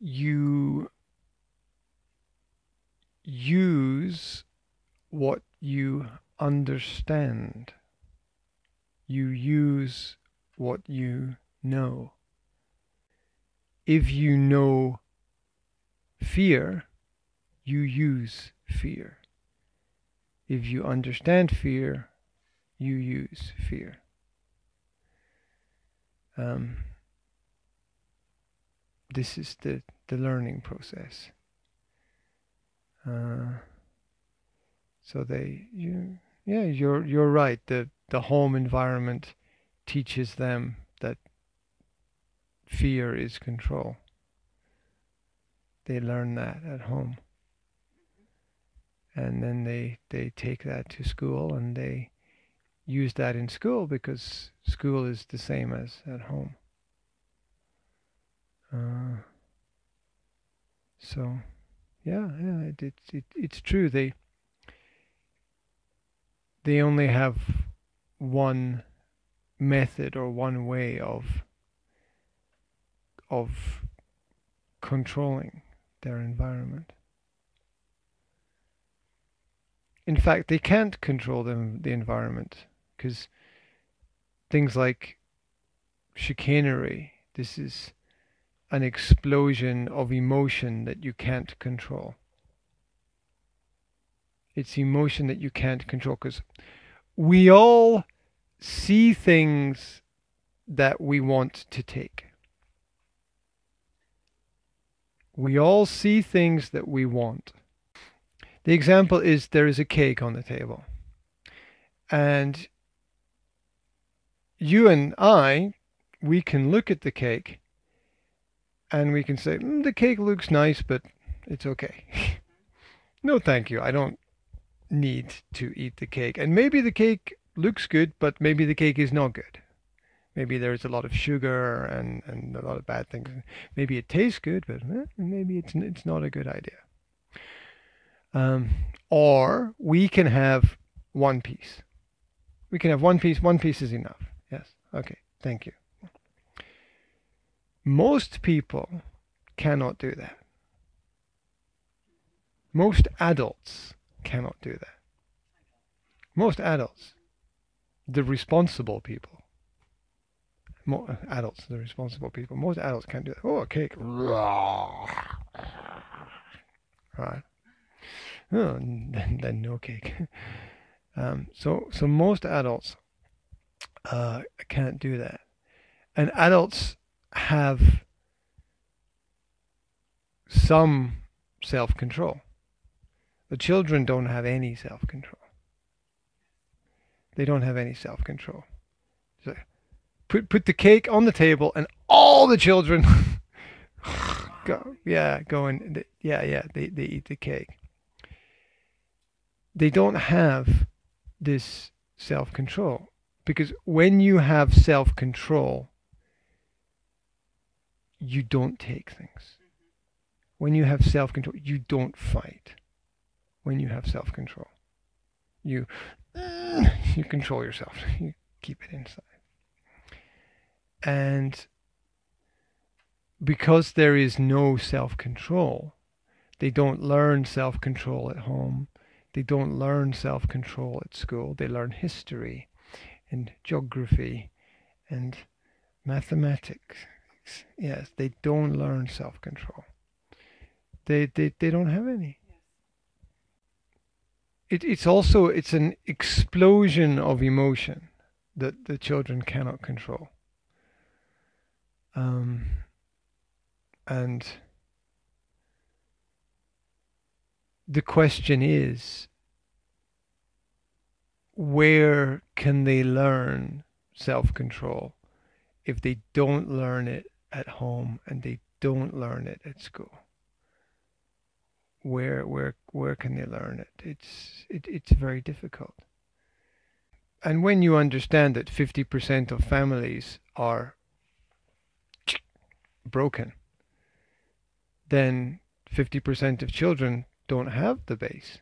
you use what you understand. You use what you know. If you know fear, you use fear. If you understand fear, you use fear. Um, this is the, the learning process. Uh, so they, you, yeah, you're you're right. The the home environment teaches them that fear is control. They learn that at home, and then they they take that to school and they use that in school because school is the same as at home. Uh, so, yeah, yeah, it, it, it, it's true. They they only have one method or one way of of controlling their environment. In fact, they can't control them, the environment because things like chicanery, this is an explosion of emotion that you can't control. It's emotion that you can't control because we all see things that we want to take. We all see things that we want. The example is there is a cake on the table. And you and I, we can look at the cake and we can say, mm, the cake looks nice, but it's okay. no, thank you. I don't need to eat the cake. And maybe the cake looks good, but maybe the cake is not good. Maybe there's a lot of sugar and, and a lot of bad things. Maybe it tastes good, but eh, maybe it's it's not a good idea. Um, or we can have one piece. We can have one piece. One piece is enough. Yes. Okay. Thank you. Most people cannot do that. Most adults cannot do that. Most adults, the responsible people, more adults, the responsible people, most adults can't do that. Oh, a cake. Right. Oh, then, then no cake. Um, so, so most adults uh, can't do that. And adults have some self control. The children don't have any self control. They don't have any self control. So put put the cake on the table and all the children go yeah, go and yeah, yeah, they, they eat the cake. They don't have this self control. Because when you have self control, you don't take things. When you have self control, you don't fight. When you have self control, you you control yourself. You keep it inside. And because there is no self control, they don't learn self control at home. They don't learn self control at school. They learn history and geography and mathematics Yes, they don't learn self-control. They, they, they don't have any. It, it's also it's an explosion of emotion that the children cannot control. Um, and the question is where can they learn self control if they don't learn it at home and they don't learn it at school. Where where where can they learn it? It's it, it's very difficult. And when you understand that 50% of families are broken then 50% of children don't have the base